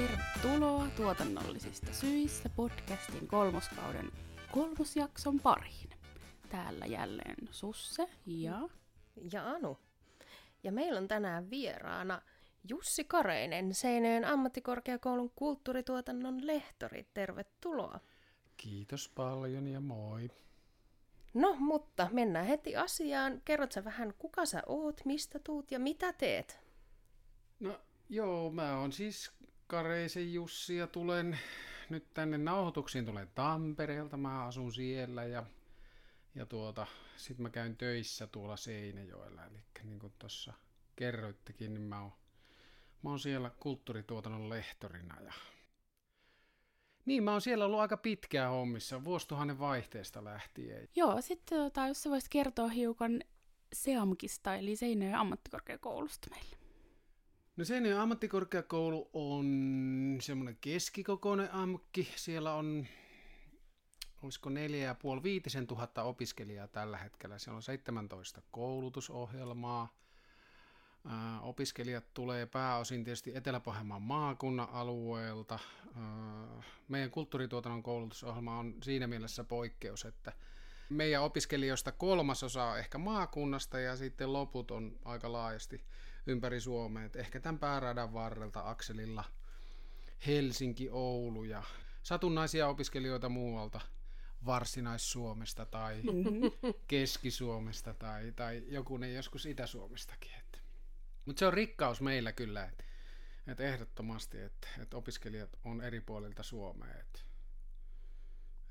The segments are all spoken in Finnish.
Tervetuloa tuotannollisista syistä podcastin kolmoskauden kolmosjakson pariin. Täällä jälleen Susse ja... Ja Anu. Ja meillä on tänään vieraana Jussi Kareinen, Seinäjoen ammattikorkeakoulun kulttuurituotannon lehtori. Tervetuloa. Kiitos paljon ja moi. No, mutta mennään heti asiaan. Kerrot sä vähän, kuka sä oot, mistä tuut ja mitä teet? No joo, mä oon siis Kareisen Jussi ja tulen nyt tänne nauhoituksiin, tulen Tampereelta, mä asun siellä ja, ja tuota, sit mä käyn töissä tuolla Seinäjoella, eli niin kuin tuossa kerroittekin, niin mä oon, mä oon siellä kulttuurituotannon lehtorina ja niin, mä oon siellä ollut aika pitkään hommissa, vuosituhannen vaihteesta lähtien. Joo, sitten tota, jos sä voisit kertoa hiukan SEAMKista, eli Seinäjoen ammattikorkeakoulusta meille. No Seinäjoen ammattikorkeakoulu on semmoinen keskikokoinen AMKki. Siellä on, olisiko neljä ja puoli viitisen tuhatta opiskelijaa tällä hetkellä. Siellä on 17 koulutusohjelmaa. Ää, opiskelijat tulee pääosin tietysti Etelä-Pohjanmaan maakunnan alueelta. Ää, meidän kulttuurituotannon koulutusohjelma on siinä mielessä poikkeus, että meidän opiskelijoista kolmasosa on ehkä maakunnasta ja sitten loput on aika laajasti ympäri Suomea. Et ehkä tämän pääradan varrelta akselilla Helsinki, Oulu ja satunnaisia opiskelijoita muualta Varsinais-Suomesta tai mm-hmm. Keski-Suomesta tai, tai joku ne joskus Itä-Suomestakin. Mutta se on rikkaus meillä kyllä, että et ehdottomasti, että et opiskelijat on eri puolilta Suomea. Et,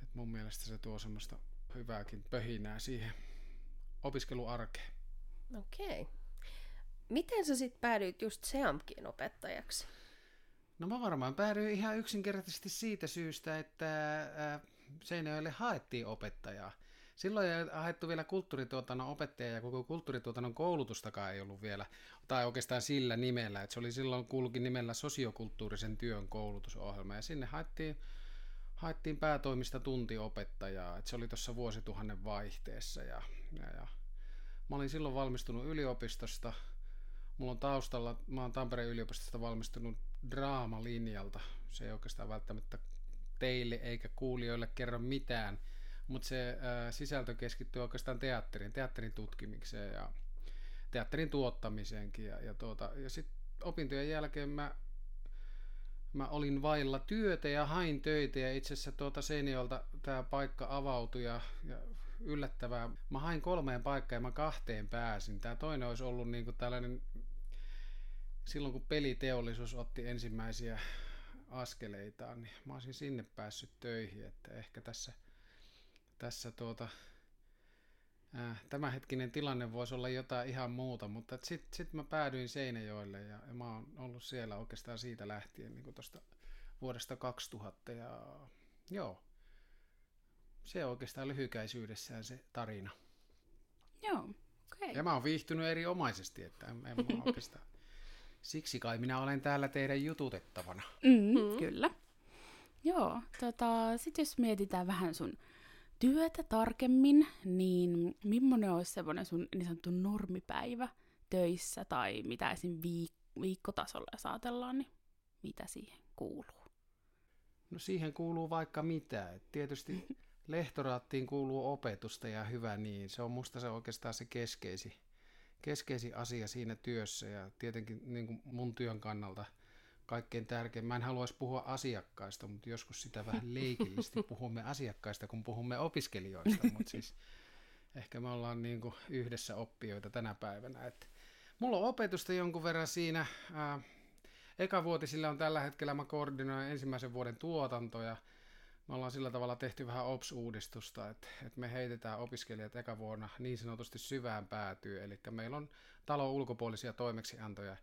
et mun mielestä se tuo semmoista hyvääkin pöhinää siihen opiskeluarkeen. Okei. Okay. Miten sä sitten päädyit just SEAMKin opettajaksi? No mä varmaan päädyin ihan yksinkertaisesti siitä syystä, että äh, Seinäjoelle haettiin opettajaa. Silloin ei haettu vielä kulttuurituotannon opettajaa ja koko kulttuurituotannon koulutustakaan ei ollut vielä, tai oikeastaan sillä nimellä, että se oli silloin kulki nimellä sosiokulttuurisen työn koulutusohjelma ja sinne haettiin, haettiin päätoimista tuntiopettajaa, että se oli tuossa vuosituhannen vaihteessa ja, ja, ja mä olin silloin valmistunut yliopistosta, mulla on taustalla, mä oon Tampereen yliopistosta valmistunut draamalinjalta, se ei oikeastaan välttämättä teille eikä kuulijoille kerro mitään, mutta se ää, sisältö keskittyy oikeastaan teatterin, teatterin tutkimiseen ja teatterin tuottamiseenkin. Ja, ja, tuota, ja sitten opintojen jälkeen mä, mä olin vailla työtä ja hain töitä ja itse asiassa tuota Seinäjolta tämä paikka avautui ja, ja yllättävää. Mä hain kolmeen paikkaan ja mä kahteen pääsin. Tämä toinen olisi ollut niin kuin tällainen, silloin kun peliteollisuus otti ensimmäisiä askeleitaan, niin mä olisin sinne päässyt töihin, että ehkä tässä – tässä tuota, äh, tämänhetkinen tilanne voisi olla jotain ihan muuta, mutta sitten sit mä päädyin Seinäjoelle ja, ja mä oon ollut siellä oikeastaan siitä lähtien niin tuosta vuodesta 2000 ja joo, se on oikeastaan lyhykäisyydessään se tarina. Joo, okei. Okay. Ja mä oon viihtynyt erinomaisesti, että en, en mä oikeastaan... Siksi kai minä olen täällä teidän jututettavana. Mm, mm. Kyllä. Joo, tota, sitten jos mietitään vähän sun työtä tarkemmin, niin millainen olisi semmoinen sun niin sanottu normipäivä töissä tai mitä esim. Viik- viikkotasolla jos ajatellaan, niin mitä siihen kuuluu? No siihen kuuluu vaikka mitä. Et tietysti lehtoraattiin kuuluu opetusta ja hyvä niin. Se on musta se oikeastaan se keskeisin, keskeisin asia siinä työssä ja tietenkin niin kuin mun työn kannalta – kaikkein tärkein. Mä en haluaisi puhua asiakkaista, mutta joskus sitä vähän leikillisesti puhumme asiakkaista, kun puhumme opiskelijoista, mutta siis ehkä me ollaan niin kuin yhdessä oppijoita tänä päivänä. Että mulla on opetusta jonkun verran siinä. Ää, ekavuotisilla on tällä hetkellä, mä koordinoin ensimmäisen vuoden tuotantoja. Me ollaan sillä tavalla tehty vähän OPS-uudistusta, että, että me heitetään opiskelijat eka vuonna niin sanotusti syvään päätyy. Eli meillä on talon ulkopuolisia toimeksiantoja,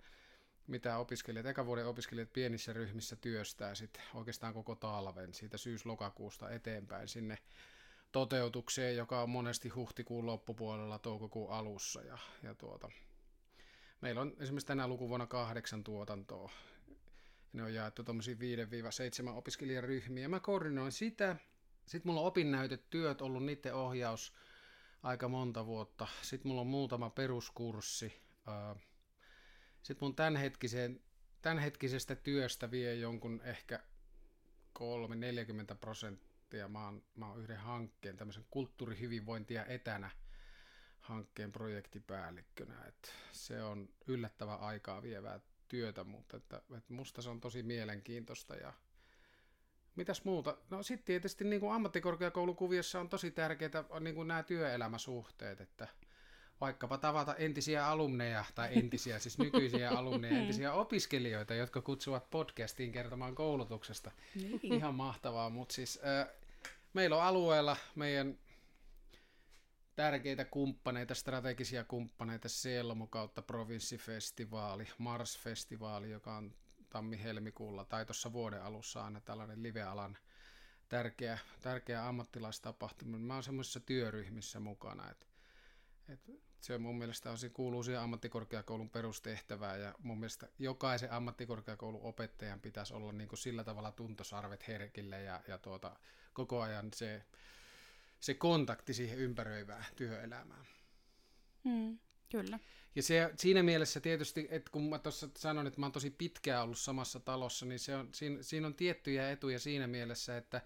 mitä opiskelijat, eka vuoden opiskelijat pienissä ryhmissä työstää sitten oikeastaan koko talven siitä syys-lokakuusta eteenpäin sinne toteutukseen, joka on monesti huhtikuun loppupuolella toukokuun alussa. Ja, ja tuota, meillä on esimerkiksi tänä lukuvuonna kahdeksan tuotantoa. Ne on jaettu tuommoisiin 5-7 opiskelijaryhmiä. Mä koordinoin sitä. Sitten mulla on opinnäytetyöt, ollut niiden ohjaus aika monta vuotta. Sitten mulla on muutama peruskurssi. Sitten mun tämänhetkiseen tämänhetkisestä työstä vie jonkun ehkä 3-40 prosenttia. Mä oon, mä oon yhden hankkeen, tämmöisen kulttuurihyvinvointia etänä hankkeen projektipäällikkönä. Et se on yllättävän aikaa vievää työtä, mutta että, että musta se on tosi mielenkiintoista ja Mitäs muuta? No sitten tietysti niin kuin ammattikorkeakoulukuviossa on tosi tärkeää niin kuin nämä työelämäsuhteet, että vaikkapa tavata entisiä alumneja, tai entisiä, siis nykyisiä alumneja, entisiä opiskelijoita, jotka kutsuvat podcastiin kertomaan koulutuksesta. Niin. Ihan mahtavaa, mutta siis äh, meillä on alueella meidän tärkeitä kumppaneita, strategisia kumppaneita, Selmo kautta provinssifestivaali, Mars-festivaali, joka on tammi-helmikuulla tai tuossa vuoden alussa aina tällainen live-alan tärkeä, tärkeä ammattilaistapahtuma. Mä oon semmoisissa työryhmissä mukana, että et se mun mielestä on, kuuluu siihen ammattikorkeakoulun perustehtävään ja mun mielestä jokaisen ammattikorkeakoulun opettajan pitäisi olla niin kuin sillä tavalla tuntosarvet herkille ja, ja tuota, koko ajan se, se kontakti siihen ympäröivään työelämään. Mm, kyllä. Ja se, siinä mielessä tietysti, että kun mä tuossa sanon, että mä oon tosi pitkään ollut samassa talossa, niin se on, siinä, siinä on tiettyjä etuja siinä mielessä, että,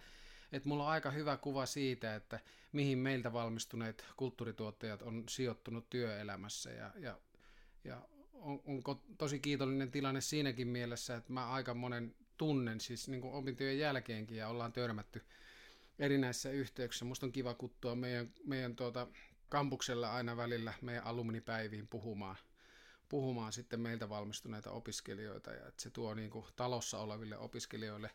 että mulla on aika hyvä kuva siitä, että mihin meiltä valmistuneet kulttuurituottajat on sijoittunut työelämässä ja, ja, ja on, onko tosi kiitollinen tilanne siinäkin mielessä, että mä aika monen tunnen siis niin kuin opintojen jälkeenkin ja ollaan törmätty erinäisissä yhteyksissä. Musta on kiva kuttua meidän, meidän tuota, kampuksella aina välillä meidän alumnipäiviin puhumaan, puhumaan sitten meiltä valmistuneita opiskelijoita ja että se tuo niin kuin talossa oleville opiskelijoille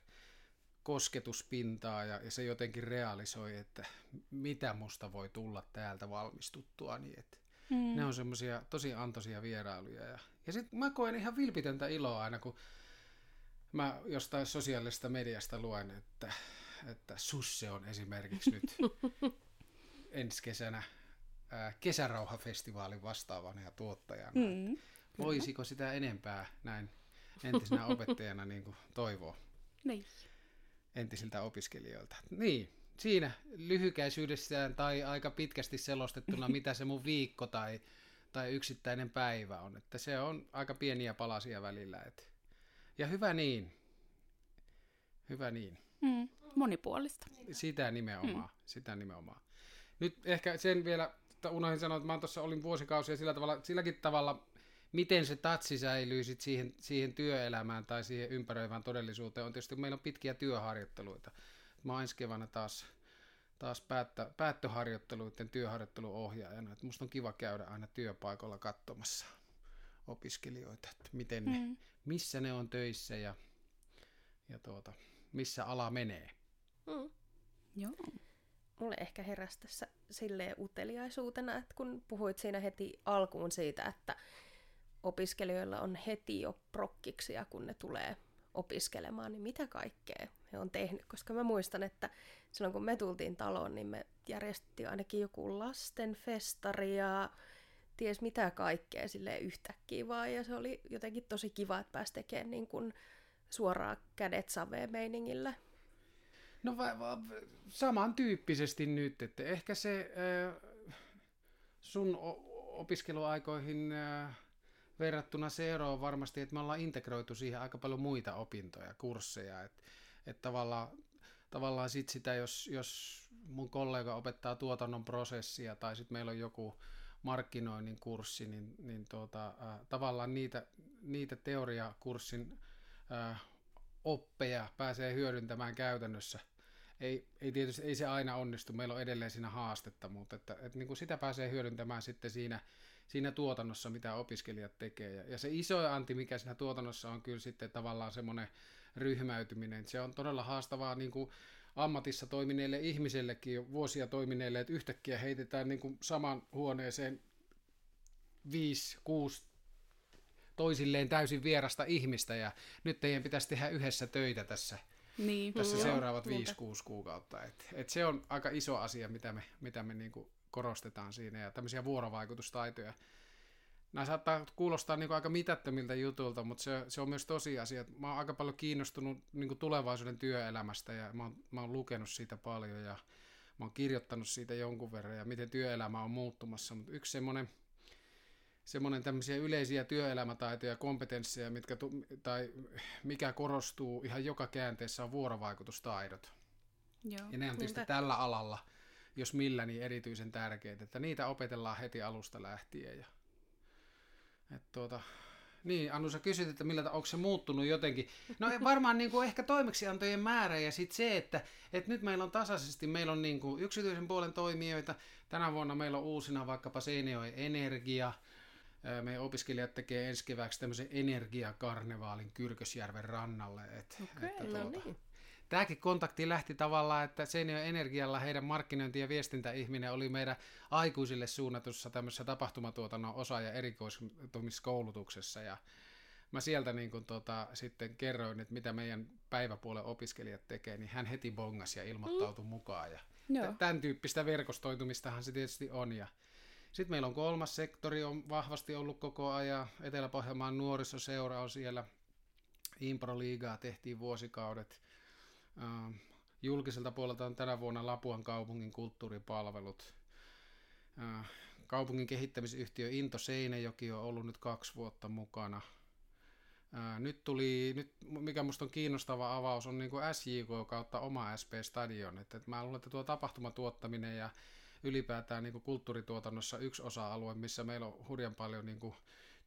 kosketuspintaa ja, ja se jotenkin realisoi, että mitä musta voi tulla täältä valmistuttua, niin että mm. ne on semmoisia tosi antoisia vierailuja ja, ja sitten mä koen ihan vilpitöntä iloa aina, kun mä jostain sosiaalisesta mediasta luen, että, että Susse on esimerkiksi nyt ensi kesänä kesärauhafestivaalin vastaavana ja tuottajana. Mm, Voisiko sitä enempää näin entisenä opettajana niin kuin toivoa niin. entisiltä opiskelijoilta? Niin, siinä lyhykäisyydessään tai aika pitkästi selostettuna, mitä se mun viikko tai, tai yksittäinen päivä on. Että se on aika pieniä palasia välillä. Et. Ja hyvä niin. Hyvä niin. Mm, monipuolista. Sitä nimenomaan. Mm. Sitä nimenomaan. Nyt ehkä sen vielä unohdin sanoa, että mä tuossa olin vuosikausia sillä tavalla, silläkin tavalla, miten se tatsi säilyy sit siihen, siihen työelämään tai siihen ympäröivään todellisuuteen, on tietysti meillä on pitkiä työharjoitteluita. Mä oon ensi keväänä taas, taas päättä, päättöharjoitteluiden työharjoitteluohjaajana. Et musta on kiva käydä aina työpaikalla katsomassa opiskelijoita, että miten ne, mm. missä ne on töissä ja, ja tuota, missä ala menee. Mm. Joo mulle ehkä heräsi tässä silleen uteliaisuutena, että kun puhuit siinä heti alkuun siitä, että opiskelijoilla on heti jo prokkiksia, kun ne tulee opiskelemaan, niin mitä kaikkea he on tehnyt? Koska mä muistan, että silloin kun me tultiin taloon, niin me järjestettiin ainakin joku lastenfestari ja ties mitä kaikkea sille yhtäkkiä vaan. Ja se oli jotenkin tosi kiva, että pääsi tekemään niin kuin suoraan kädet saveen meiningillä. No va, va, samantyyppisesti nyt, että ehkä se äh, sun opiskeluaikoihin äh, verrattuna se ero on varmasti, että me ollaan integroitu siihen aika paljon muita opintoja, kursseja, että et tavallaan, tavallaan sit sitä, jos, jos mun kollega opettaa tuotannon prosessia tai sitten meillä on joku markkinoinnin kurssi, niin, niin tuota, äh, tavallaan niitä, niitä teoriakurssin oppeja pääsee hyödyntämään käytännössä – ei, ei tietysti ei se aina onnistu, meillä on edelleen siinä haastetta, mutta että, että niin kuin sitä pääsee hyödyntämään sitten siinä, siinä tuotannossa, mitä opiskelijat tekee. Ja, ja se iso anti, mikä siinä tuotannossa on kyllä sitten tavallaan semmoinen ryhmäytyminen, se on todella haastavaa niin kuin ammatissa toimineille ihmisellekin, vuosia toimineille, että yhtäkkiä heitetään niin kuin saman huoneeseen viisi, kuusi toisilleen täysin vierasta ihmistä ja nyt teidän pitäisi tehdä yhdessä töitä tässä – niin. tässä mm, seuraavat 5-6 kuukautta. Et, et se on aika iso asia, mitä me, mitä me niinku korostetaan siinä, ja tämmöisiä vuorovaikutustaitoja. Nämä saattaa kuulostaa niinku aika mitättömiltä jutulta, mutta se, se on myös tosiasia. Mä oon aika paljon kiinnostunut niinku tulevaisuuden työelämästä, ja mä oon, mä oon lukenut siitä paljon, ja mä oon kirjoittanut siitä jonkun verran, ja miten työelämä on muuttumassa. Mutta yksi semmoinen semmoinen tämmöisiä yleisiä työelämätaitoja ja kompetensseja, mitkä tu- tai mikä korostuu ihan joka käänteessä on vuorovaikutustaidot. Joo. Ja ne on tietysti Niinpä. tällä alalla, jos millä, niin erityisen tärkeitä, että niitä opetellaan heti alusta lähtien. Ja, et tuota, niin, Anu, sä kysyt, että millä, onko se muuttunut jotenkin. No varmaan niin kuin ehkä toimeksiantojen määrä ja sitten se, että, että nyt meillä on tasaisesti, meillä on niin kuin yksityisen puolen toimijoita. Tänä vuonna meillä on uusina vaikkapa Seinäjoen Energia. Meidän opiskelijat tekee ensi kevääksi tämmöisen energiakarnevaalin Kyrkösjärven rannalle. Et, Okei, että No tuota, niin. Tämäkin kontakti lähti tavallaan, että Seinäjoen Energialla heidän markkinointi- ja viestintäihminen oli meidän aikuisille suunnatussa tämmöisessä tapahtumatuotannon osa- ja erikoistumiskoulutuksessa. Ja mä sieltä niin kun tota, sitten kerroin, että mitä meidän päiväpuolen opiskelijat tekee, niin hän heti bongasi ja ilmoittautui mm. mukaan. Ja t- tämän tyyppistä verkostoitumistahan se tietysti on. Ja sitten meillä on kolmas sektori, on vahvasti ollut koko ajan. Etelä-Pohjanmaan nuorisoseura on siellä. Impro-liigaa tehtiin vuosikaudet. Ähm, Julkiselta puolelta on tänä vuonna Lapuan kaupungin kulttuuripalvelut. Äh, Kaupungin kehittämisyhtiö Into Seinäjoki on ollut nyt kaksi vuotta mukana. Ää, Nyt tuli, nyt, mikä minusta on kiinnostava avaus, on niin SJK kautta oma SP Stadion. Että, että mä luulen, että tuo tapahtumatuottaminen ja ylipäätään niin kuin kulttuurituotannossa yksi osa-alue, missä meillä on hurjan paljon niin kuin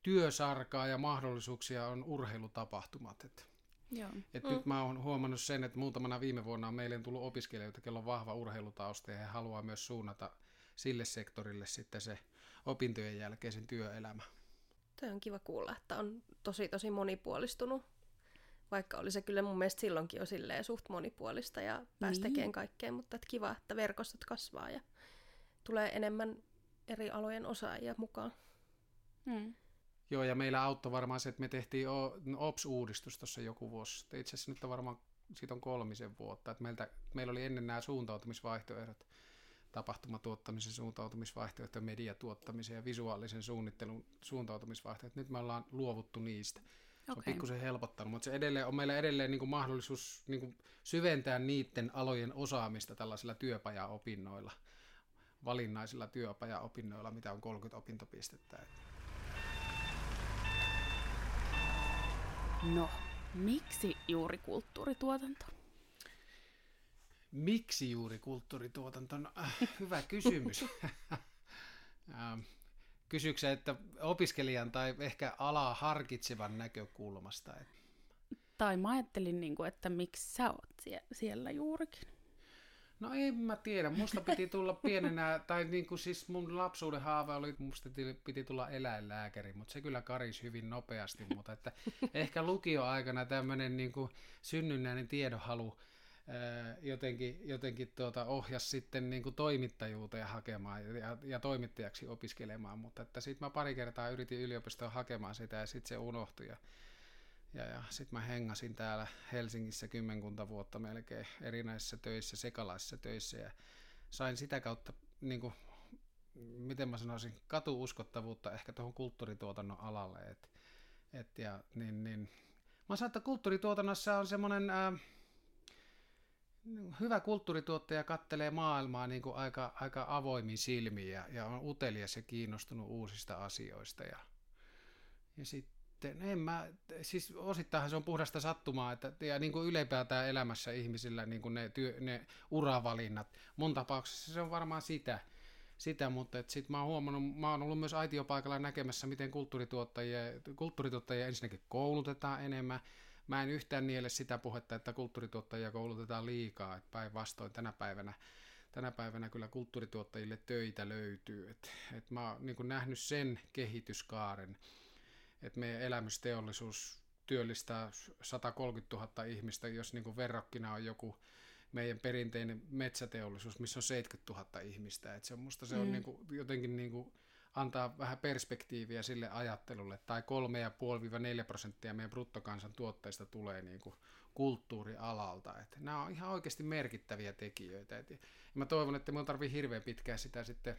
työsarkaa ja mahdollisuuksia on urheilutapahtumat. Että, Joo. et mm. Nyt mä oon huomannut sen, että muutamana viime vuonna on meille tullut opiskelijoita, kello on vahva urheilutausta ja he haluaa myös suunnata sille sektorille sitten se opintojen jälkeisen työelämä. Toi on kiva kuulla, että on tosi tosi monipuolistunut. Vaikka oli se kyllä mun mielestä silloinkin jo silleen suht monipuolista ja pääsi Niin. tekemään kaikkea, mutta että kiva, että verkostot kasvaa ja tulee enemmän eri alojen osaajia mukaan. Mm. Joo, ja meillä auttoi varmaan se, että me tehtiin OPS-uudistus tuossa joku vuosi. sitten. Itse asiassa nyt on varmaan, siitä on kolmisen vuotta. Että meiltä, meillä oli ennen nämä suuntautumisvaihtoehdot, tapahtumatuottamisen suuntautumisvaihtoehto, mediatuottamisen ja visuaalisen suunnittelun suuntautumisvaihtoehto. Nyt me ollaan luovuttu niistä. Se on pikkusen helpottanut, mutta se edelleen, on meillä edelleen niin kuin mahdollisuus niin kuin syventää niiden alojen osaamista tällaisilla työpajaopinnoilla, valinnaisilla työpajaopinnoilla, mitä on 30 opintopistettä. No, miksi juuri kulttuurituotanto? Miksi juuri kulttuurituotanto? No, äh, hyvä kysymys. Ähm, Kysyksä, että opiskelijan tai ehkä alaa harkitsevan näkökulmasta? Tai mä ajattelin, niin kuin, että miksi sä oot sie- siellä juurikin. No en mä tiedä, musta piti tulla pienenä, tai niin kuin siis mun lapsuuden haave oli, musta ti- piti tulla eläinlääkäri, mutta se kyllä karisi hyvin nopeasti, mutta että ehkä lukioaikana tämmöinen niin kuin synnynnäinen tiedonhalu ää, jotenkin, jotenkin tuota, ohjas sitten niin kuin toimittajuuteen hakemaan ja, ja, ja toimittajaksi opiskelemaan, mutta että sitten mä pari kertaa yritin yliopistoon hakemaan sitä ja sitten se unohtui ja, ja, ja sitten mä hengasin täällä Helsingissä kymmenkunta vuotta melkein erinäisissä töissä, sekalaisissa töissä ja sain sitä kautta niin kuin, miten mä sanoisin, katuuskottavuutta ehkä tuohon kulttuurituotannon alalle. Et, et ja, niin, niin. Mä sanon, että kulttuurituotannossa on semmoinen ää, hyvä kulttuurituottaja kattelee maailmaa niin kuin aika, aika avoimin silmiin ja, ja on utelias ja kiinnostunut uusista asioista. Ja, ja sitten, en mä, siis osittainhan se on puhdasta sattumaa, että, ja niin kuin ylipäätään elämässä ihmisillä niin kuin ne, työ, ne uravalinnat, mun tapauksessa se on varmaan sitä, sitä mutta sitten mä oon huomannut, mä oon ollut myös aitiopaikalla näkemässä, miten kulttuurituottajia, kulttuurituottajia ensinnäkin koulutetaan enemmän. Mä en yhtään niele sitä puhetta, että kulttuurituottajia koulutetaan liikaa, että päinvastoin tänä päivänä, tänä päivänä kyllä kulttuurituottajille töitä löytyy. Et, et mä oon niin nähnyt sen kehityskaaren, että meidän elämysteollisuus työllistää 130 000 ihmistä, jos niin verrokkina on joku meidän perinteinen metsäteollisuus, missä on 70 000 ihmistä. Et se on, musta se on Mm. niin kuin, jotenkin niin kuin, antaa vähän perspektiiviä sille ajattelulle. Tai 3,5-4 prosenttia meidän bruttokansantuotteista tulee niin kuin kulttuurialalta. Et nämä on ihan oikeasti merkittäviä tekijöitä. Et, ja mä toivon, että minun tarvii hirveän pitkään sitä sitten,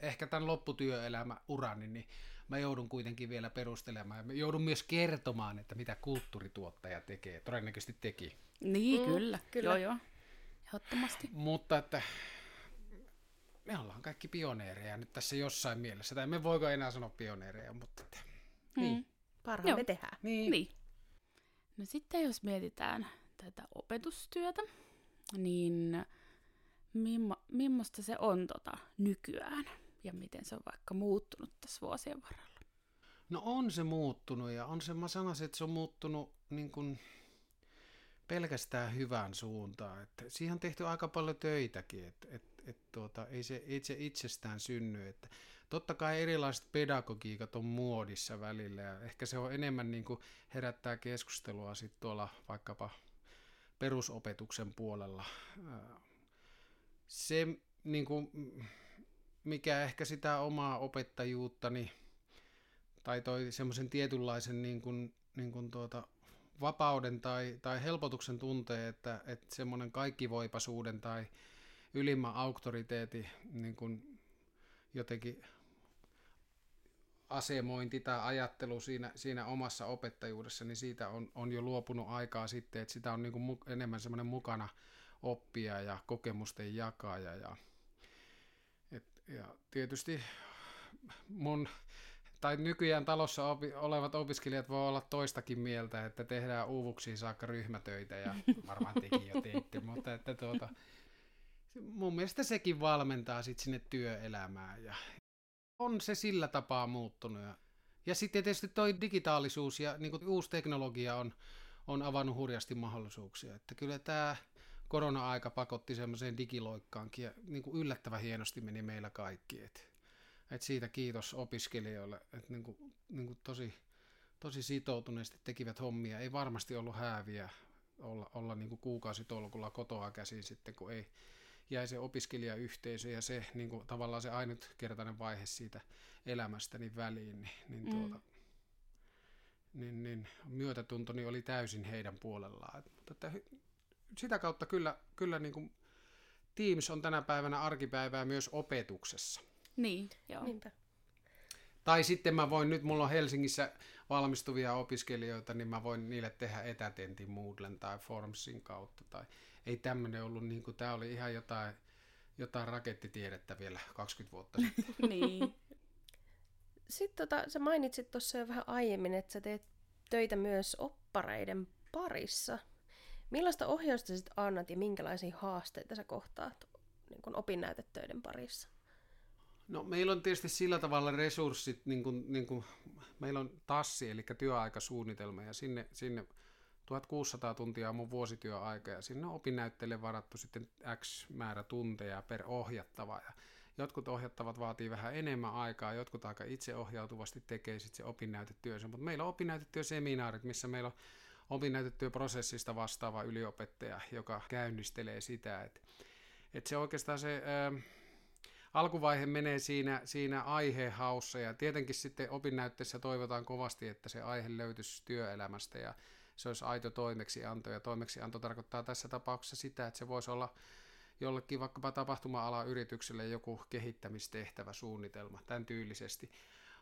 ehkä tämän lopputyöelämä urani, niin mä joudun kuitenkin vielä perustelemaan. Ja mä joudun myös kertomaan, että mitä kulttuurituottaja tekee. Todennäköisesti teki. Niin, Mm, kyllä. kyllä. Joo, joo. Ehdottomasti. Mutta että me ollaan kaikki pioneereja nyt tässä jossain mielessä. Tai me voiko enää sanoa pioneereja, mutta että, niin. Mm. Parhaamme Joo. tehdään. Niin. Niin. No sitten jos mietitään tätä opetustyötä, niin mimmo, millaista se on tota, nykyään ja miten se on vaikka muuttunut tässä vuosien varrella? No on se muuttunut ja on se, mä sanoisin, että se on muuttunut niin kuin pelkästään hyvään suuntaan. Että siihen on tehty aika paljon töitäkin, että et, et tuota, ei, se, ei se itsestään synny. Että totta kai erilaiset pedagogiikat on muodissa välillä ja ehkä se on enemmän niin kuin herättää keskustelua sit tuolla vaikkapa perusopetuksen puolella. Se, niin kuin, mikä ehkä sitä omaa opettajuuttani tai toi semmoisen tietynlaisen niin kuin, niin kuin tuota, vapauden tai, tai helpotuksen tuntee, että, että semmoinen kaikkivoipaisuuden tai ylimmän auktoriteetin niin kuin jotenkin asemointi tai ajattelu siinä, siinä omassa opettajuudessa, niin siitä on, on jo luopunut aikaa sitten, että sitä on niin kuin enemmän semmoinen mukana oppia ja kokemusten jakaja. Ja, et, ja tietysti mun tai nykyään talossa opi- olevat opiskelijat voi olla toistakin mieltä, että tehdään uuvuksiin saakka ryhmätöitä ja varmaan tekin jo teitte, mutta että tuota, mun mielestä sekin valmentaa sit sinne työelämään ja on se sillä tapaa muuttunut. Ja, ja sitten tietysti toi digitaalisuus ja niin uusi teknologia on, on avannut hurjasti mahdollisuuksia. Että kyllä tämä korona-aika pakotti semmoiseen digiloikkaankin ja niin kuin yllättävän hienosti meni meillä kaikki. Et, et siitä kiitos opiskelijoille, että niin kuin, niin kuin tosi, tosi sitoutuneesti tekivät hommia. Ei varmasti ollut hääviä olla, olla niin kuin kuukausitolkulla kotoa käsin sitten, kun ei jäi se opiskelijayhteisö ja se niin kuin, tavallaan se ainutkertainen vaihe siitä elämästäni väliin, niin, niin, Mm. tuota, niin, niin myötätuntoni oli täysin heidän puolellaan. Mutta että, sitä kautta kyllä, kyllä niin kuin, Teams on tänä päivänä arkipäivää myös opetuksessa. Niin, joo. Niinpä. Tai sitten mä voin, nyt mulla on Helsingissä valmistuvia opiskelijoita, niin mä voin niille tehdä etätentin Moodlen tai Formsin kautta. Tai ei tämmöinen ollut, niin kuin, tämä oli ihan jotain, jotain rakettitiedettä vielä 20 vuotta sitten. niin. Sitten tota, sä mainitsit tuossa jo vähän aiemmin, että sä teet töitä myös oppareiden parissa. Millaista ohjausta sit annat ja minkälaisia haasteita sä kohtaat niin kun opinnäytetöiden parissa? No meillä on tietysti sillä tavalla resurssit, niin kuin, niin kuin, meillä on tassi, eli työaikasuunnitelma, ja sinne, sinne 1600 tuntia on mun vuosityöaika, ja sinne on opinnäytteille varattu sitten X määrä tunteja per ohjattava, ja jotkut ohjattavat vaatii vähän enemmän aikaa, jotkut aika itseohjautuvasti tekee sitten se opinnäytetyönsä, mutta meillä on opinnäytetyöseminaarit, missä meillä on opinnäytetyöprosessista vastaava yliopettaja, joka käynnistelee sitä, että, että se oikeastaan se... Ää, alkuvaihe menee siinä, siinä aihehaussa ja tietenkin sitten opinnäytteessä toivotaan kovasti, että se aihe löytyisi työelämästä ja se olisi aito toimeksianto ja toimeksianto tarkoittaa tässä tapauksessa sitä, että se voisi olla jollekin vaikkapa tapahtuma-alan yritykselle joku kehittämistehtävä suunnitelma, tämän tyylisesti.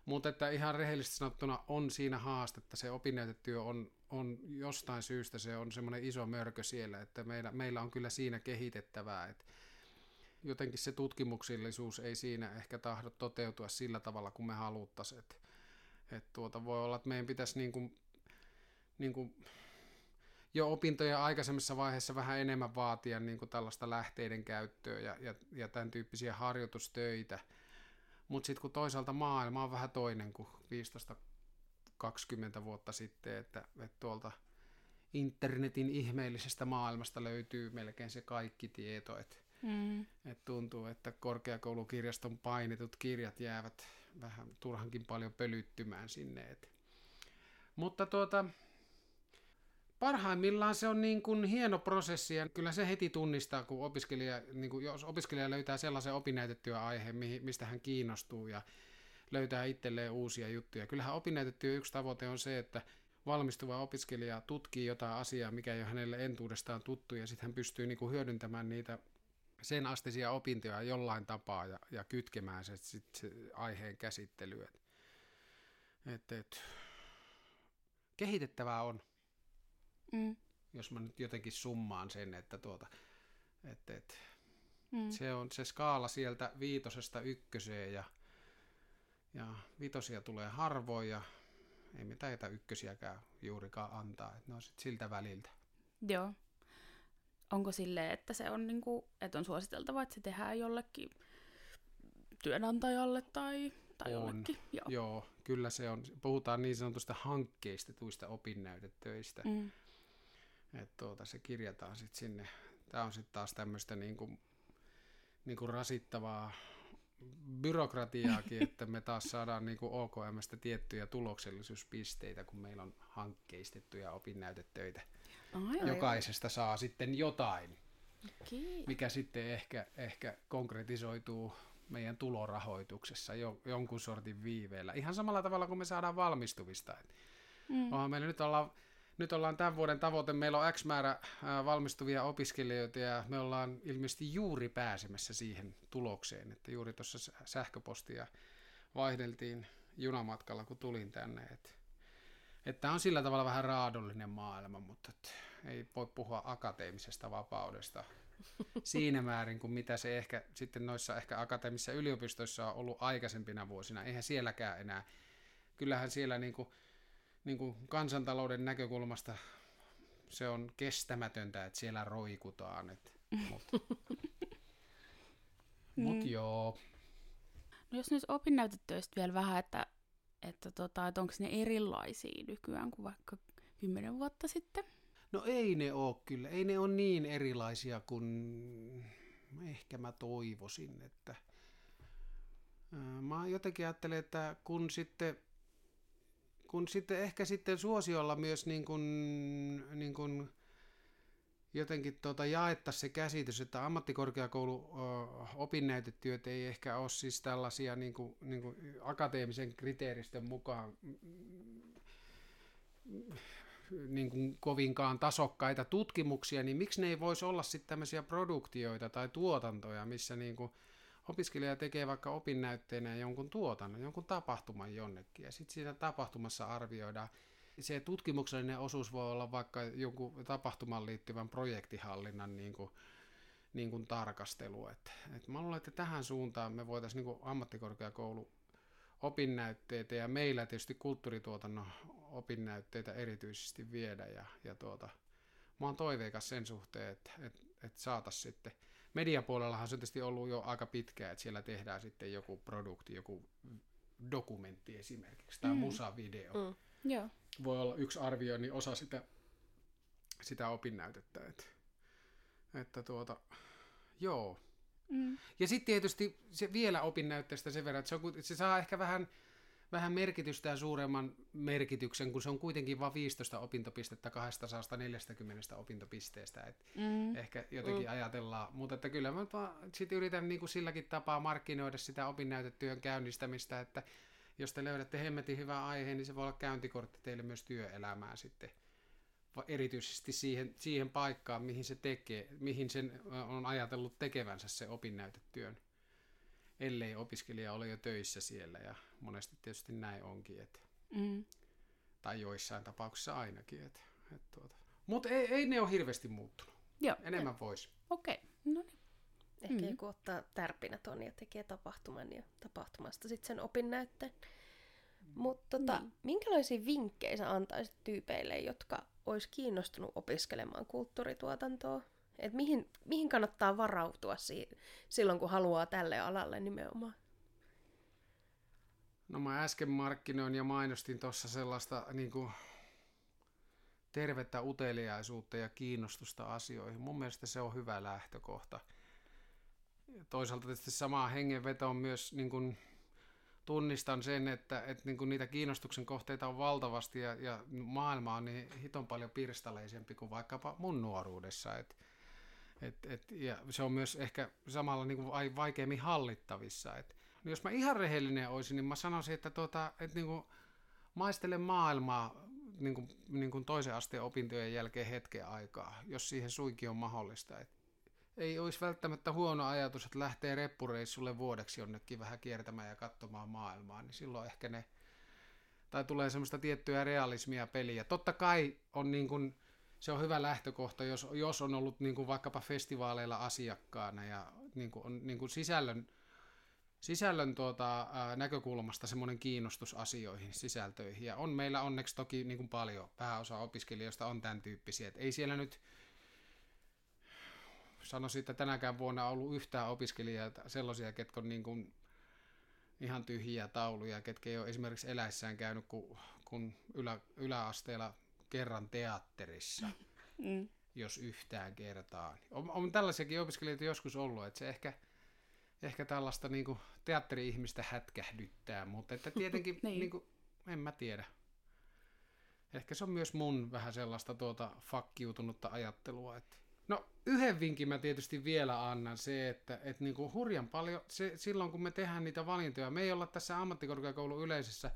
Mutta että ihan rehellisesti sanottuna on siinä haastetta, se opinnäytetyö on, on jostain syystä se on semmoinen iso mörkö siellä, että meillä, meillä on kyllä siinä kehitettävää, että jotenkin se tutkimuksellisuus ei siinä ehkä tahdo toteutua sillä tavalla, kuin me haluttaisiin. Et, et tuota, voi olla, että meidän pitäisi niin kuin, niin kuin jo opintojen aikaisemmassa vaiheessa vähän enemmän vaatia niin kuin tällaista lähteiden käyttöä ja, ja, ja tämän tyyppisiä harjoitustöitä. Mutta sitten kun toisaalta maailma on vähän toinen kuin 15-20 vuotta sitten, että, että tuolta internetin ihmeellisestä maailmasta löytyy melkein se kaikki tieto, että Mm. et tuntuu, että korkeakoulukirjaston painetut kirjat jäävät vähän turhankin paljon pölyttymään sinne. Et. Mutta tuota, parhaimmillaan se on niin kuin hieno prosessi ja kyllä se heti tunnistaa, kun opiskelija, niin kuin jos opiskelija löytää sellaisen opinnäytetyön aiheen, mistä hän kiinnostuu ja löytää itselleen uusia juttuja. Kyllähän opinnäytetyön yksi tavoite on se, että valmistuva opiskelija tutkii jotain asiaa, mikä ei ole hänelle entuudestaan tuttu, ja sitten hän pystyy niin kuin hyödyntämään niitä sen astisia opintoja jollain tapaa ja, ja kytkemään se, sit, se aiheen käsittelyä. Et, et, kehitettävää on, Mm. jos mä nyt jotenkin summaan sen, että tuota, et, et, Mm. Se on se skaala sieltä viitosesta ykköseen ja, ja vitosia tulee harvoin ja ei me taita ykkösiäkään juurikaan antaa. Et ne on sit siltä väliltä. Joo. Onko sille, että se on, niinku, että on suositeltava, että se tehdään jollekin työnantajalle tai, tai on. jollekin? Joo. Joo, kyllä se on. Puhutaan niin sanotusta hankkeistetuista opinnäytetöistä. Mm. Että tuota, se kirjataan sitten sinne. Tämä on sitten taas tämmöistä niinku, niinku rasittavaa byrokratiaakin, että me taas saadaan niin kuin OKMstä tiettyjä tuloksellisuuspisteitä, kun meillä on hankkeistettuja opinnäytetöitä. Aivan. Jokaisesta saa sitten jotain, okay. mikä sitten ehkä, ehkä konkretisoituu meidän tulorahoituksessa jo, jonkun sortin viiveellä. Ihan samalla tavalla kuin me saadaan valmistuvista. Mm. meillä nyt ollaan nyt ollaan tämän vuoden tavoite, meillä on X määrä valmistuvia opiskelijoita ja me ollaan ilmeisesti juuri pääsemässä siihen tulokseen, että juuri tuossa sähköpostia vaihdeltiin junamatkalla, kun tulin tänne. Että, että on sillä tavalla vähän raadollinen maailma, mutta ei voi puhua akateemisesta vapaudesta siinä määrin kuin mitä se ehkä sitten noissa ehkä akateemisissa yliopistoissa on ollut aikaisempina vuosina. Eihän sielläkään enää. Kyllähän siellä niin kuin niin kuin kansantalouden näkökulmasta se on kestämätöntä, että siellä roikutaan. Et, Mutta mut mm. joo. No jos nyt opinnäytetöistä vielä vähän, että, että, tota, että onko ne erilaisia nykyään kuin vaikka kymmenen vuotta sitten? No ei ne ole kyllä. Ei ne ole niin erilaisia kuin ehkä mä toivoisin, että mä jotenkin ajattelen, että kun sitten kun sitten ehkä sitten suosiolla myös niin kuin, niin kuin jotenkin tuota jaettaisiin se käsitys, että ammattikorkeakoulu opinnäytetyöt ei ehkä ole siis tällaisia niin kuin, niin kuin akateemisen kriteeristön mukaan niin kuin kovinkaan tasokkaita tutkimuksia, niin miksi ne ei voisi olla sitten tämmöisiä produktioita tai tuotantoja, missä niin kuin opiskelija tekee vaikka opinnäytteenä jonkun tuotannon, jonkun tapahtuman jonnekin, ja sitten siinä tapahtumassa arvioidaan, se tutkimuksellinen osuus voi olla vaikka jonkun tapahtuman liittyvän projektihallinnan niin kuin, niin kuin tarkastelu. Et, et mä luulen, että tähän suuntaan me voitaisiin niin ammattikorkeakoulu opinnäytteitä ja meillä tietysti kulttuurituotannon opinnäytteitä erityisesti viedä. Ja, ja tuota, mä oon toiveikas sen suhteen, että, että, että saataisiin sitten – mediapuolellahan se on tietysti ollut jo aika pitkään, että siellä tehdään sitten joku produkti, joku dokumentti esimerkiksi, tai mm. musavideo. Mm. Joo. Voi olla yksi arvioinnin osa sitä, sitä opinnäytettä. Että, että tuota, joo. Mm. Ja sitten tietysti se vielä opinnäytteestä sen verran, että se, on, se saa ehkä vähän vähän merkitystä ja suuremman merkityksen, kun se on kuitenkin vain 15 opintopistettä 240 opintopisteestä. Et mm. Ehkä jotenkin mm. ajatellaan, mutta että kyllä mä sitten yritän niin kuin silläkin tapaa markkinoida sitä opinnäytetyön käynnistämistä, että jos te löydätte hemmetin hyvää aiheen, niin se voi olla käyntikortti teille myös työelämään sitten erityisesti siihen, siihen paikkaan, mihin se tekee, mihin sen on ajatellut tekevänsä se opinnäytetyön ellei opiskelija ole jo töissä siellä ja monesti tietysti näin onkin. Että, mm. Tai joissain tapauksissa ainakin. Että, että tuota. Mutta ei, ei ne ole hirveästi muuttunut. Joo. Enemmän voisi. Okei, okay. no niin. Ehkä mm. joku ottaa tärpinä tuon ja tekee tapahtuman ja tapahtumasta sitten sen opinnäytteen. Mutta tota, niin. minkälaisia vinkkejä sä antaisit tyypeille, jotka olisi kiinnostunut opiskelemaan kulttuurituotantoa et mihin, mihin kannattaa varautua si- silloin, kun haluaa tälle alalle nimenomaan? No mä äsken markkinoin ja mainostin tuossa sellaista niin kuin, tervettä uteliaisuutta ja kiinnostusta asioihin. Mun mielestä se on hyvä lähtökohta. Toisaalta tietysti samaa hengenveto on myös niin kuin, tunnistan sen, että, että niin kuin niitä kiinnostuksen kohteita on valtavasti ja, ja maailma on niin hiton paljon pirstaleisempi kuin vaikkapa mun nuoruudessa. Että et, et, ja se on myös ehkä samalla niin kuin vaikeammin hallittavissa. Et, no jos mä ihan rehellinen olisin, niin mä sanoisin, että tota, et niin kuin maistele maailmaa niin kuin, niin kuin toisen asteen opintojen jälkeen hetken aikaa, jos siihen suinkin on mahdollista. Et ei olisi välttämättä huono ajatus, että lähtee reppureissulle vuodeksi jonnekin vähän kiertämään ja katsomaan maailmaa, niin silloin ehkä ne, tai tulee semmoista tiettyä realismia peliä. Totta kai on niin kuin, se on hyvä lähtökohta, jos, jos on ollut niin kuin vaikkapa festivaaleilla asiakkaana ja, niin kuin, on niin kuin sisällön, sisällön tuota, ää, näkökulmasta semmoinen kiinnostus asioihin, sisältöihin. Ja on meillä onneksi toki niin kuin paljon, pääosa opiskelijoista on tämän tyyppisiä. Et ei siellä nyt, sanoisin, että tänäkään vuonna on ollut yhtään opiskelijoita sellaisia, ketkä on niin kuin ihan tyhjiä tauluja, ketkä ei ole esimerkiksi eläissään käynyt kun, kun ylä, yläasteella kerran teatterissa, Mm. jos yhtään kertaa. On, on tällaisiakin opiskelijoita joskus ollut, että se ehkä, ehkä tällaista niin kuin teatteri-ihmistä hätkähdyttää, mutta että tietenkin, Niin. niin kuin, en mä tiedä. Ehkä se on myös mun vähän sellaista tuota fakkiutunutta ajattelua. Että... No yhden vinkin mä tietysti vielä annan se, että, että niin kuin hurjan paljon, se, silloin kun me tehdään niitä valintoja, me ei olla tässä ammattikorkeakoulun yleisessä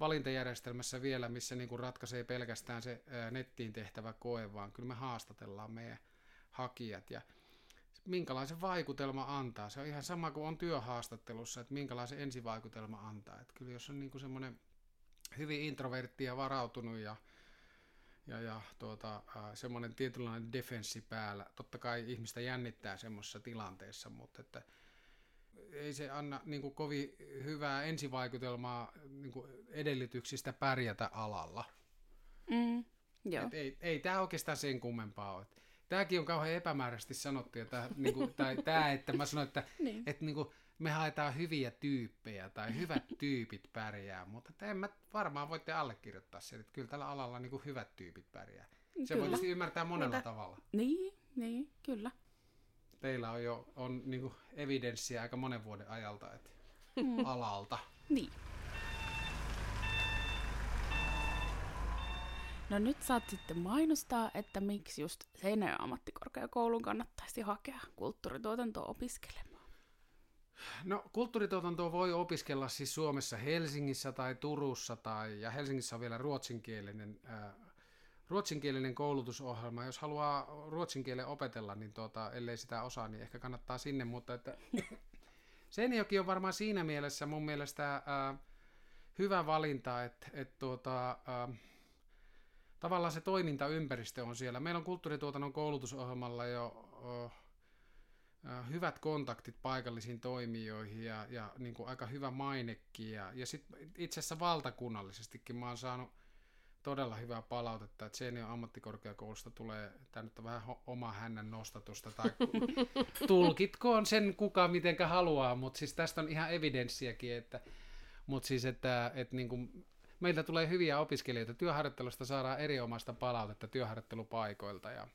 valintajärjestelmässä vielä, missä niin kuin ratkaisee pelkästään se nettiin tehtävä koe, vaan kyllä me haastatellaan meidän hakijat ja minkälaisen vaikutelma antaa. Se on ihan sama kuin on työhaastattelussa, että minkälaisen ensivaikutelma antaa. Että kyllä jos on niin kuin semmoinen hyvin introvertti ja varautunut ja, ja, ja tuota, semmoinen tietynlainen defenssi päällä. Totta kai ihmistä jännittää semmoisessa tilanteessa, mutta että ei se anna niin kuin kovin hyvää ensivaikutelmaa niin kuin edellytyksistä pärjätä alalla. Mm. Joo. Et ei, ei tämä oikeastaan sen kummempaa ole. Tämäkin on kauhean epämääräisesti sanottu, ja tää, niinku, tai tämä, että mä sanoin, että Niin. et, niinku, me haetaan hyviä tyyppejä tai hyvät tyypit pärjää, mutta että en mä varmaan voitte allekirjoittaa sen, että kyllä tällä alalla niinku hyvät tyypit pärjää. Se voi tietysti ymmärtää monella Niinpä. tavalla. Niin, niin, kyllä. Teillä on jo on niinku evidenssiä aika monen vuoden ajalta, että Mm. alalta. Niin. No nyt saat sitten mainostaa, että miksi just Seinäjoen ammattikorkeakoulun kannattaisi hakea kulttuurituotantoa opiskelemaan. No kulttuurituotantoa voi opiskella siis Suomessa Helsingissä tai Turussa tai, ja Helsingissä on vielä ruotsinkielinen, ää, ruotsinkielinen koulutusohjelma. Jos haluaa ruotsin kielen opetella, niin tuota, ellei sitä osaa, niin ehkä kannattaa sinne, mutta että Seinäjoki on varmaan siinä mielessä mun mielestä ää, hyvä valinta, että, että tuota, ää, tavallaan se toimintaympäristö on siellä. Meillä on kulttuurituotannon koulutusohjelmalla jo ö, ö, hyvät kontaktit paikallisiin toimijoihin ja, ja niin kuin aika hyvä mainekin. Ja, ja sit itse asiassa valtakunnallisestikin mä oon saanut todella hyvää palautetta, että Seinäjoen ammattikorkeakoulusta tulee, tämä nyt on vähän oma hännän nostatusta, tai tulkitkoon sen kuka mitenkä haluaa, mutta siis tästä on ihan evidenssiäkin, että, mutta siis että, että niin kuin, meiltä tulee hyviä opiskelijoita, työharjoittelusta saadaan erinomaista palautetta työharjoittelupaikoilta ja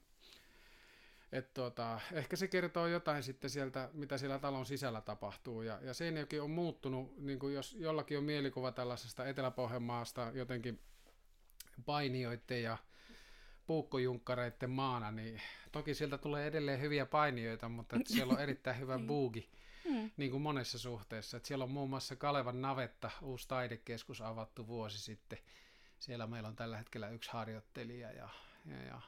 et tuota, ehkä se kertoo jotain sitten sieltä, mitä siellä talon sisällä tapahtuu. Ja, ja Seinäjoki on muuttunut, niin kuin jos jollakin on mielikuva tällaisesta Etelä-Pohjanmaasta jotenkin painijoiden ja puukkojunkkareiden maana, niin toki sieltä tulee edelleen hyviä painijoita, mutta et siellä on erittäin hyvä buugi, Mm. niin kuin monessa suhteessa. Et siellä on muun muassa Kalevan navetta, uusi taidekeskus avattu vuosi sitten. Siellä meillä on tällä hetkellä yksi harjoittelija ja, ja, ja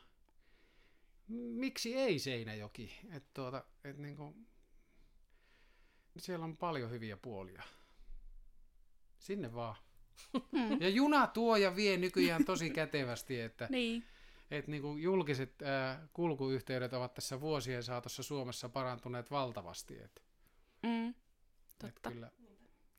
miksi ei Seinäjoki? Et tuota, et niinku, siellä on paljon hyviä puolia. Sinne vaan. Mm. Ja juna tuo ja vie nykyään tosi kätevästi, että Niin. et niinku julkiset ää, kulkuyhteydet ovat tässä vuosien saatossa Suomessa parantuneet valtavasti. Et, Mm. et Totta. kyllä,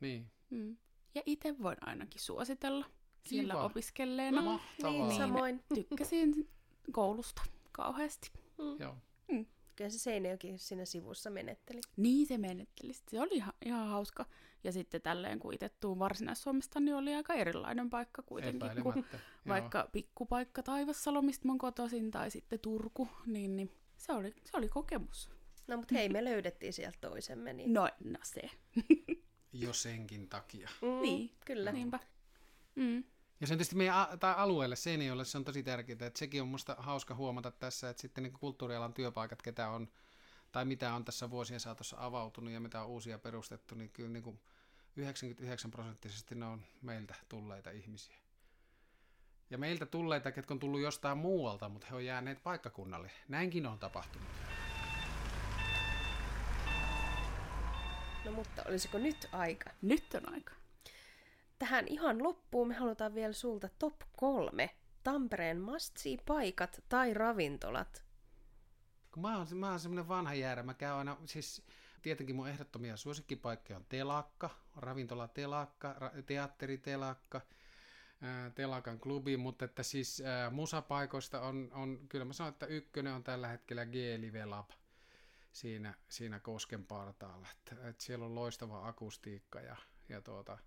niin. Mm. Ja itse voin ainakin suositella siellä Kiva. opiskelleena. Mahtavaa. Niin, samoin. Tykkäsin koulusta kauheasti. Joo. Kyllä se Seinäjoki siinä sivussa menetteli. Niin se menetteli. Se oli ihan, ihan hauska. Ja sitten tälleen, kun itse tuun Varsinais-Suomesta, niin oli aika erilainen paikka kuitenkin kuin Epäilemättä. Joo. vaikka pikkupaikka Taivassalo, mistä mä kotoisin, tai sitten Turku, niin, niin se, oli, se oli kokemus. No mutta hei, me löydettiin sieltä toisemme. Niin... No, no se. Jo senkin takia. Mm, Niin. Kyllä. Niinpä. Mm. Ja se on tietysti meidän a- tai alueelle, Seinäjoelle, se on tosi tärkeää, että sekin on musta hauska huomata tässä, että sitten niin kulttuurialan työpaikat, ketä on, tai mitä on tässä vuosien saatossa avautunut ja mitä on uusia perustettu, niin kyllä niin kuin 99 prosenttisesti ne on meiltä tulleita ihmisiä. Ja meiltä tulleita, ketkä on tullut jostain muualta, mutta he on jääneet paikkakunnalle. Näinkin on tapahtunut. No mutta olisiko nyt aika? Nyt on aika. Tähän ihan loppuun me halutaan vielä sulta top kolme Tampereen must paikat tai ravintolat. Kun mä oon, mä oon semmoinen vanha jäärä, mä käyn aina, siis tietenkin mun ehdottomia suosikkipaikkoja on Telakka, ravintola Telakka, ra- teatteri Telakka, Telakan klubi, mutta että siis ää, musapaikoista on, on, kyllä mä sanon, että ykkönen on tällä hetkellä G-Live Lab siinä, siinä Kosken partaalla. Että, että siellä on loistava akustiikka ja, ja tuota,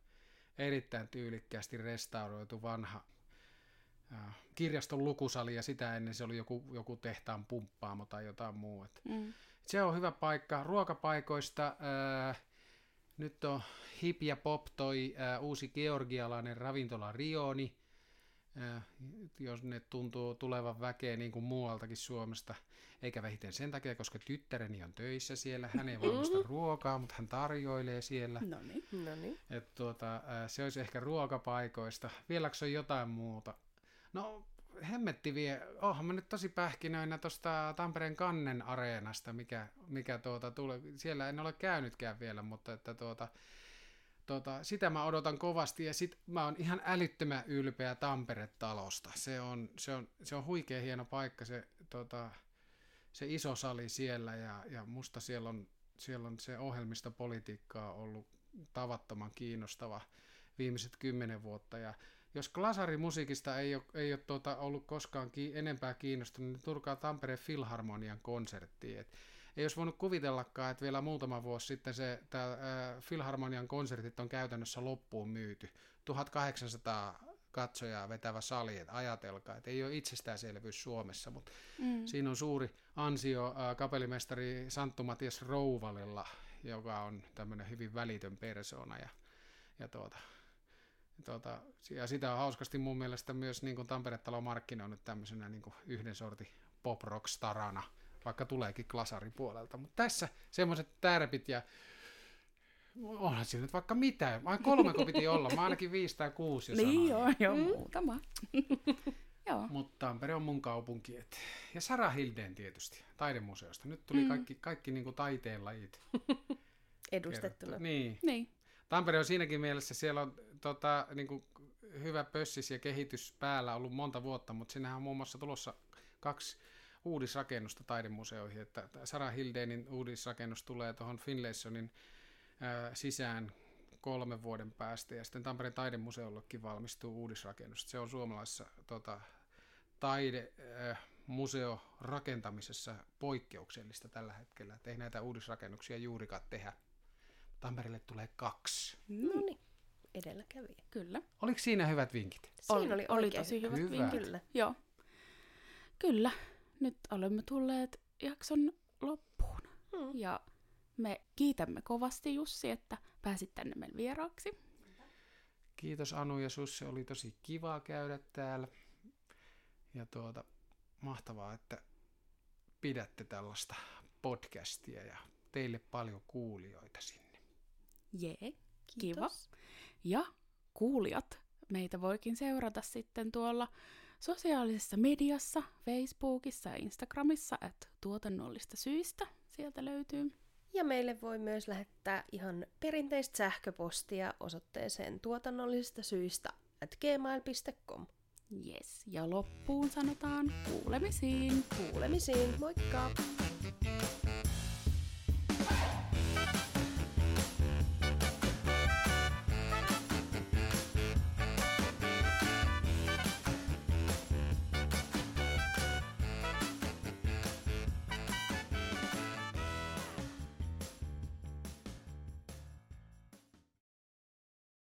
erittäin tyylikkäästi restauroitu vanha ää, kirjaston lukusali ja sitä ennen se oli joku, joku tehtaan pumppaamo tai jotain muu. Että Mm. se on hyvä paikka. Ruokapaikoista ää, nyt on Hip ja Pop toi ää, uusi georgialainen ravintola Rioni, ää, jos ne tuntuu tulevan väkeä niin kuin muualtakin Suomesta. Eikä vähiten sen takia, koska tyttäreni on töissä siellä. Hän ei valmista ruokaa, mutta hän tarjoilee siellä. No niin. No niin. Et tuota, se olisi ehkä ruokapaikoista. Vieläkö on jotain muuta? No, hemmetti vie. Oonhan mä nyt tosi pähkinöinä tuosta Tampereen Kannen areenasta, mikä, mikä tuota, tulee. Siellä en ole käynytkään vielä, mutta että tuota, tuota, sitä mä odotan kovasti ja sit mä oon ihan älyttömän ylpeä Tampere-talosta. Se on, se on, se on huikea hieno paikka, se, tuota, se iso sali siellä ja, ja musta siellä on, siellä on se ohjelmistopolitiikkaa ollut tavattoman kiinnostava viimeiset kymmenen vuotta. Ja jos klasarimusiikista ei ole, ei ole tuota ollut koskaan ki- enempää kiinnostunut, niin turkaa Tampereen Filharmonian konserttiin. Et ei olisi voinut kuvitellakaan, että vielä muutama vuosi sitten se tää, ää, Filharmonian konsertit on käytännössä loppuun myyty. 1800 katsojaa vetävä sali, että ajatelkaa, että ei ole itsestäänselvyys Suomessa, mutta Mm. Siinä on suuri ansio ää, kapellimestari Santtu Matias Rouvalilla, joka on tämmöinen hyvin välitön persona. Ja, ja, tuota, tuota, ja sitä on hauskasti mun mielestä myös niin kuin Tampere-talo markkinoinut tämmöisenä niin kuin yhden sortin pop rock starana, vaikka tuleekin klasaripuolelta. Mutta tässä semmoiset tärpit ja onhan siinä nyt vaikka mitä. Vain kolmeko piti olla, mä ainakin viisi tai kuusi jo Niin joo, joo, muutama. joo. Mutta Tampere on mun kaupunki. Et. Ja Sara Hildeen tietysti, taidemuseosta. Nyt tuli Mm. kaikki, kaikki niinku taiteen lajit Edustettuna. Niin. Niin. Tampere on siinäkin mielessä, siellä on tota, niinku, hyvä pössis ja kehitys päällä ollut monta vuotta, mutta sinnehän on muun muassa tulossa kaksi uudisrakennusta taidemuseoihin. Että Sara Hildeenin uudisrakennus tulee tuohon Finlaysonin ää, sisään kolmen vuoden päästä ja sitten Tampereen taidemuseollekin valmistuu uudisrakennus. Se on suomalaisessa tota, taidemuseo rakentamisessa poikkeuksellista tällä hetkellä. Et ei näitä uudisrakennuksia juurikaan tehdä. Tampereelle tulee kaksi. No niin. Edelläkävijä. Kyllä. Oliko siinä hyvät vinkit? Siinä oli, oli tosi hyvät Hyvä. vinkit. Kyllä. Joo. Kyllä. Nyt olemme tulleet jakson loppuun. Hmm. Ja me kiitämme kovasti Jussi, että pääsit tänne meidän vieraaksi. Kiitos Anu ja Susse, oli tosi kiva käydä täällä. Ja tuota, mahtavaa, että pidätte tällaista podcastia ja teille paljon kuulijoita sinne. Jee, kiva. Kiitos. Ja kuulijat, meitä voikin seurata sitten tuolla sosiaalisessa mediassa, Facebookissa ja Instagramissa, että tuotannollista syistä sieltä löytyy. Ja meille voi myös lähettää ihan perinteistä sähköpostia osoitteeseen tuotannollisista syistä at gmail.com. Yes, ja loppuun sanotaan kuulemisiin. Kuulemisiin, moikka!